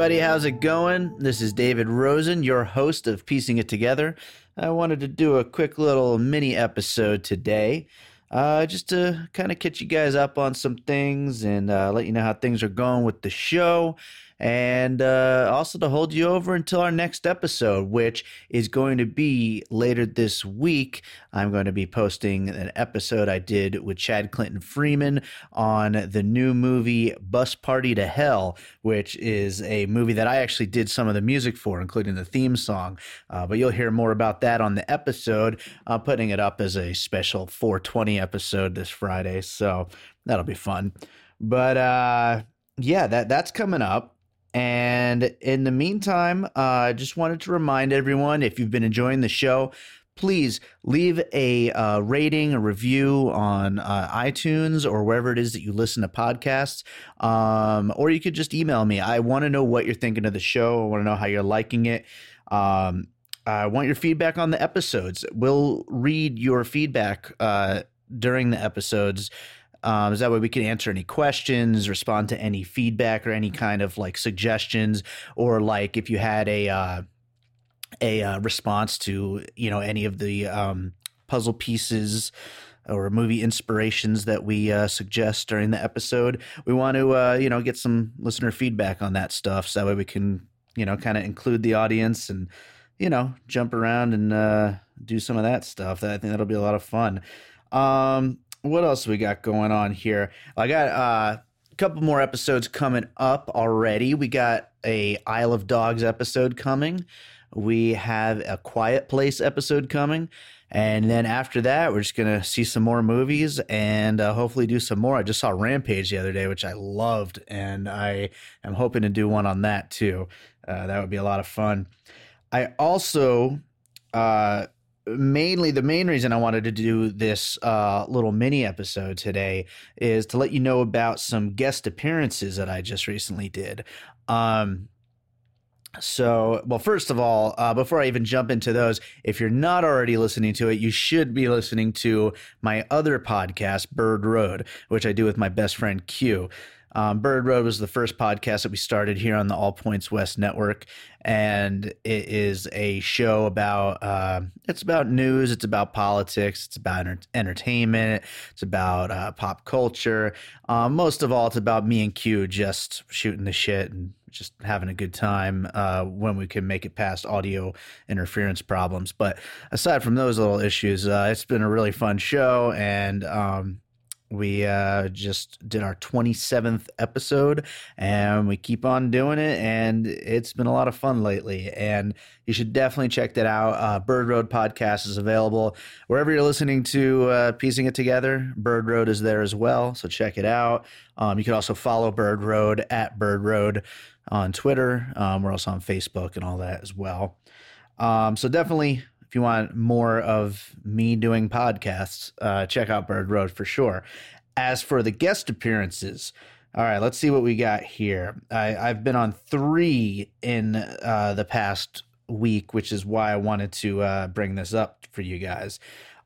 Everybody, how's it going? This is David Rosen, your host of Piecing It Together. I wanted to do a quick little mini episode today, uh, just to kind of catch you guys up on some things and uh, let you know how things are going with the show and uh, also to hold you over until our next episode, which is going to be later this week. I'm going to be posting an episode I did with Chad Clinton Freeman on the new movie Bus Party to Hell, which is a movie that I actually did some of the music for, including the theme song. Uh, but you'll hear more about that on the episode. I'm putting it up as a special 420 episode this Friday, so that'll be fun. But uh, yeah, that that's coming up. And in the meantime, I uh, just wanted to remind everyone if you've been enjoying the show, please leave a uh, rating, a review on uh, iTunes or wherever it is that you listen to podcasts. Um, or you could just email me. I want to know what you're thinking of the show. I want to know how you're liking it. Um, I want your feedback on the episodes. We'll read your feedback uh, during the episodes um, is that way we can answer any questions, respond to any feedback or any kind of like suggestions, or like if you had a uh, a uh, response to you know any of the um, puzzle pieces or movie inspirations that we uh, suggest during the episode. We want to uh, you know get some listener feedback on that stuff, so that way we can you know kind of include the audience and you know jump around and uh, do some of that stuff. That I think that'll be a lot of fun. Um, what else we got going on here? I got uh, a couple more episodes coming up already. We got a Isle of Dogs episode coming. We have a Quiet Place episode coming. And then after that, we're just going to see some more movies and uh, hopefully do some more. I just saw Rampage the other day, which I loved. And I am hoping to do one on that too. Uh, that would be a lot of fun. I also uh, mainly the main reason I wanted to do this uh, little mini episode today is to let you know about some guest appearances that I just recently did. Um, so, well, first of all, uh, before I even jump into those, if you're not already listening to it, you should be listening to my other podcast, Bird Road, which I do with my best friend Q. Um, Bird Road was the first podcast that we started here on the All Points West network, and it is a show about uh, it's about news, it's about politics, it's about enter- entertainment, it's about uh, pop culture. Um, most of all, it's about me and Q just shooting the shit and just having a good time uh, when we can make it past audio interference problems. But aside from those little issues, uh, it's been a really fun show, and um, we uh, just did our 27th episode and we keep on doing it and it's been a lot of fun lately and you should definitely check that out. Uh, bird road podcast is available wherever you're listening to uh, piecing it together. Bird road is there as well so check it out. Um, you can also follow bird road at bird road on twitter um, we're also on facebook and all that as well. Um, so definitely if you want more of me doing podcasts, uh, check out Bird Road for sure. As for the guest appearances, all right, let's see what we got here. I, have been on three in uh, the past week, which is why I wanted to uh, bring this up for you guys.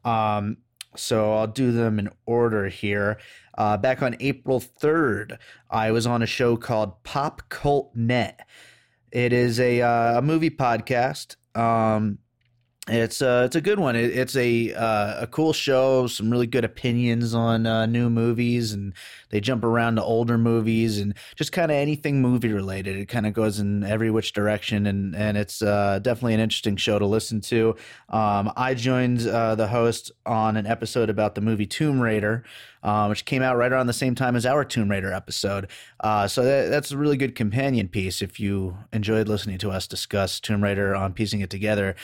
Um, so I'll do them in order here. Uh, back on April 3rd, I was on a show called Pop Cult Net. It is a, uh, a movie podcast. Um, it's uh, it's a good one. It, it's a uh, a cool show. Some really good opinions on uh, new movies, and they jump around to older movies and just kind of anything movie related. It kind of goes in every which direction, and and it's uh, definitely an interesting show to listen to. Um, I joined uh, the host on an episode about the movie Tomb Raider, uh, which came out right around the same time as our Tomb Raider episode. so that, that's a really good companion piece. If you enjoyed listening to us discuss Tomb Raider on piecing it together,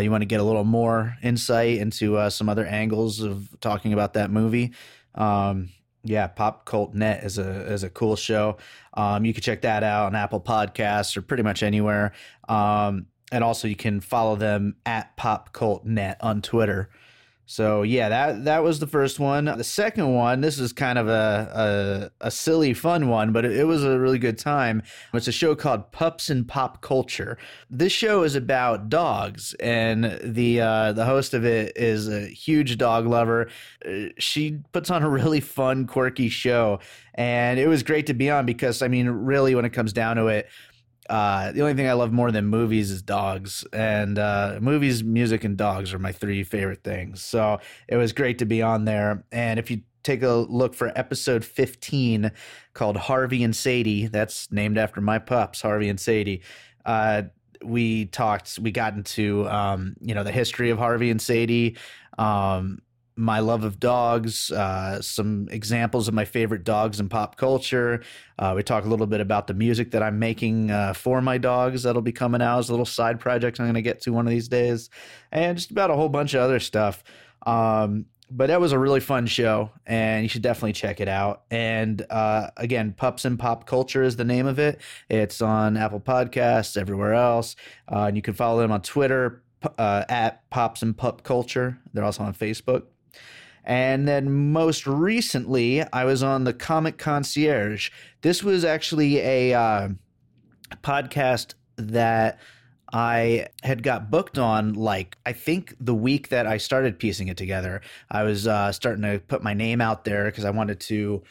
you want to get a little more insight into uh, some other angles of talking about that movie. Um, yeah, Pop Cult Net is a is a cool show. Um, you can check that out on Apple Podcasts or pretty much anywhere. Um, and also you can follow them at Pop Cult Net on Twitter. So yeah, that that was the first one. The second one, this is kind of a a, a silly, fun one, but it, it, was a really good time. It's a show called Pups and Pop Culture. This show is about dogs, and the uh, the host of it is a huge dog lover. Uh, she puts on a really fun, quirky show, and it was great to be on because I mean, really, when it comes down to it uh, the only thing I love more than movies is dogs, and uh, movies, music, and dogs are my three favorite things. So it was great to be on there. And if you take a look for episode 15 called Harvey and Sadie, that's named after my pups, Harvey and Sadie. Uh, we talked, we got into, um, you know, the history of Harvey and Sadie, um, my love of dogs, uh, some examples of my favorite dogs in pop culture. Uh, we talk a little bit about the music that I'm making uh, for my dogs that'll be coming out as a little side project I'm going to get to one of these days, and just about a whole bunch of other stuff. Um, but that was a really fun show, and you should definitely check it out. And uh, again, Pups and Pop Culture is the name of it. It's on Apple Podcasts, everywhere else, uh, and you can follow them on Twitter uh, at Pops and Pup Culture. They're also on Facebook. And then most recently, I was on the Comic Concierge. This was actually a uh, podcast that I had got booked on, like, I think the week that I started piecing it together. I was uh, starting to put my name out there because I wanted to.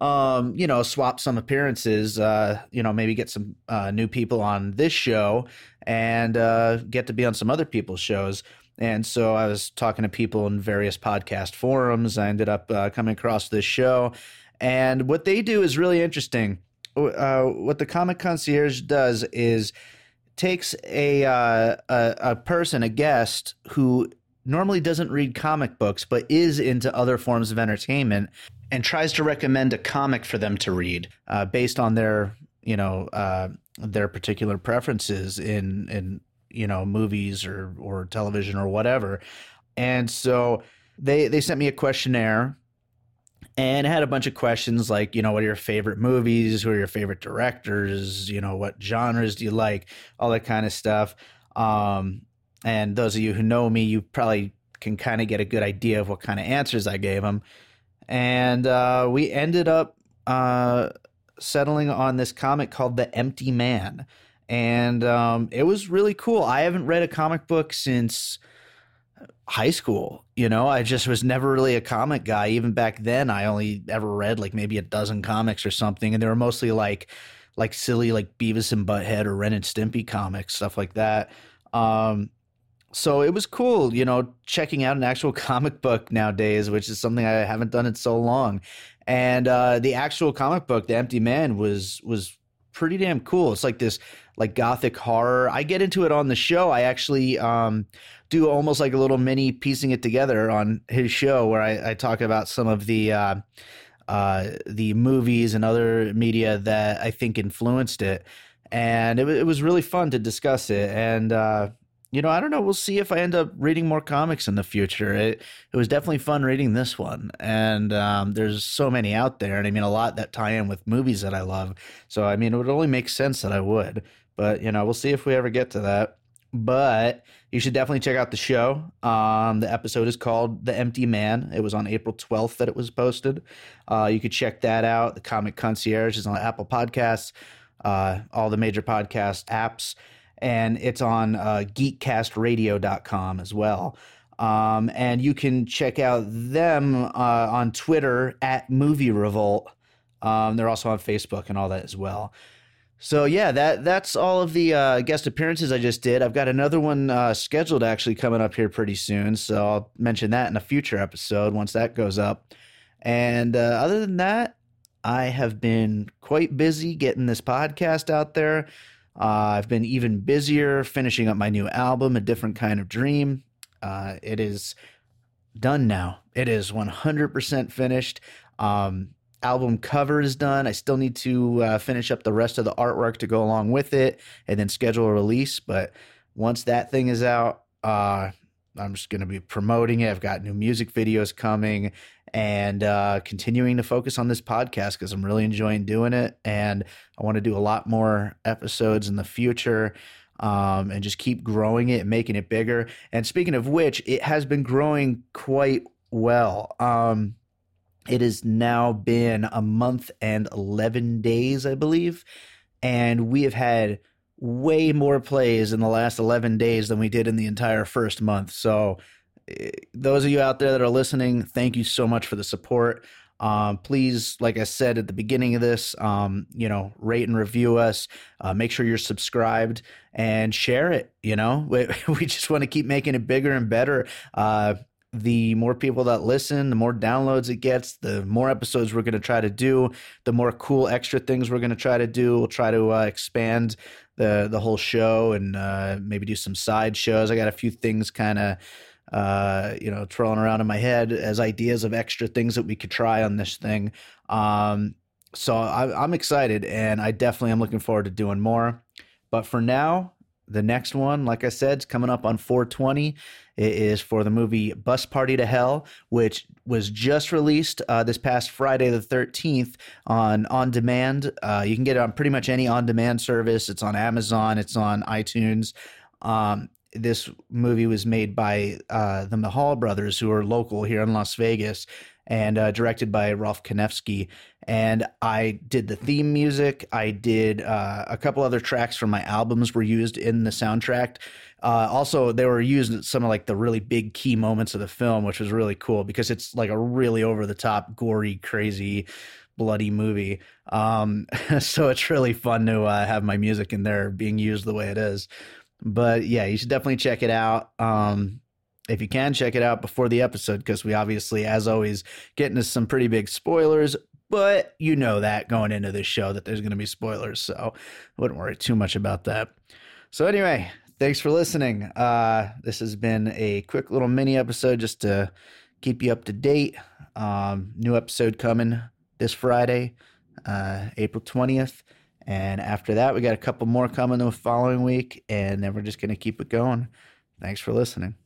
Um, you know, swap some appearances, uh, you know, maybe get some uh, new people on this show and uh, get to be on some other people's shows. And so I was talking to people in various podcast forums. I ended up uh, coming across this show. And what they do is really interesting. Uh, what the Comic Concierge does is takes a, uh, a, a person, a guest who normally doesn't read comic books but is into other forms of entertainment, and tries to recommend a comic for them to read uh, based on their you know uh, their particular preferences in in you know movies or or television or whatever. And so they they sent me a questionnaire and had a bunch of questions like you know what are your favorite movies? Who are your favorite directors? You know what genres do you like? All that kind of stuff. Um, and those of you who know me you probably can kind of get a good idea of what kind of answers i gave them and uh, we ended up uh, settling on this comic called the empty man and um, it was really cool. I haven't read a comic book since high school. You know, I just was never really a comic guy. Even back then, I only ever read like maybe a dozen comics or something, and they were mostly like like silly like Beavis and Butthead or Ren and Stimpy comics, stuff like that. Um, so it was cool, you know, checking out an actual comic book nowadays, which is something I haven't done in so long. And uh, the actual comic book, The Empty Man, was was pretty damn cool. It's like this like gothic horror. I get into it on the show. I actually um, do almost like a little mini piecing it together on his show where I, I talk about some of the uh, uh, the movies and other media that I think influenced it. And it, it was really fun to discuss it. And uh, you know, I don't know. We'll see if I end up reading more comics in the future. It it was definitely fun reading this one, and um, there's so many out there, and I mean a lot that tie in with movies that I love. So I mean, it would only make sense that I would. But you know, we'll see if we ever get to that. But you should definitely check out the show. Um, the episode is called "The Empty Man." It was on April 12th that it was posted. Uh, you could check that out. The Comic Concierge is on Apple Podcasts, uh, all the major podcast apps and it's on uh, geekcastradio.com as well. Um, and you can check out them uh, on Twitter at Movie Revolt. Um, they're also on Facebook and all that as well. So yeah, that that's all of the uh, guest appearances I just did. I've got another one uh, scheduled actually coming up here pretty soon, so I'll mention that in a future episode once that goes up. And uh, other than that, I have been quite busy getting this podcast out there. Uh, I've been even busier finishing up my new album, A Different Kind of Dream. Uh, it is done now. It is 100% finished. Um, album cover is done. I still need to uh, finish up the rest of the artwork to go along with it and then schedule a release. But once that thing is out, uh, I'm just going to be promoting it. I've got new music videos coming and uh, continuing to focus on this podcast because I'm really enjoying doing it. And I want to do a lot more episodes in the future um, and just keep growing it and making it bigger. And speaking of which, it has been growing quite well. Um, it has now been a month and 11 days, I believe. And we have had way more plays in the last 11 days than we did in the entire first month. So, eh, those of you out there that are listening, thank you so much for the support. Um, please, like I said at the beginning of this, um, you know, rate and review us. Uh, make sure you're subscribed and share it. You know, we, we just want to keep making it bigger and better. Uh, the more people that listen, the more downloads it gets, the more episodes we're going to try to do, the more cool extra things we're going to try to do. We'll try to uh, expand the the whole show and uh, maybe do some side shows. I got a few things kind of uh, you know twirling around in my head as ideas of extra things that we could try on this thing. Um, so I, I'm excited, and I definitely am looking forward to doing more. But for now, the next one, like I said, is coming up on 420. It is for the movie Bus Party to Hell, which was just released uh, this past Friday the 13th on on demand. Uh, you can get it on pretty much any on demand service. It's on Amazon. It's on iTunes. Um, this movie was made by uh, the Mahal brothers, who are local here in Las Vegas, and uh, directed by Rolf Kanefsky. And I did the theme music. I did uh, a couple other tracks from my albums were used in the soundtrack. Uh, also, they were used at some of like the really big key moments of the film, which was really cool because it's like a really over the top, gory, crazy, bloody movie. Um, so it's really fun to uh, have my music in there being used the way it is. But yeah, you should definitely check it out. Um, if you can check it out before the episode because we obviously as always get into some pretty big spoilers. But you know that going into this show that there's going to be spoilers so I wouldn't worry too much about that. So anyway thanks for listening. Uh, this has been a quick little mini episode just to keep you up to date. Um, new episode coming this friday uh, april 20th and after that we got a couple more coming the following week and then we're just going to keep it going. Thanks for listening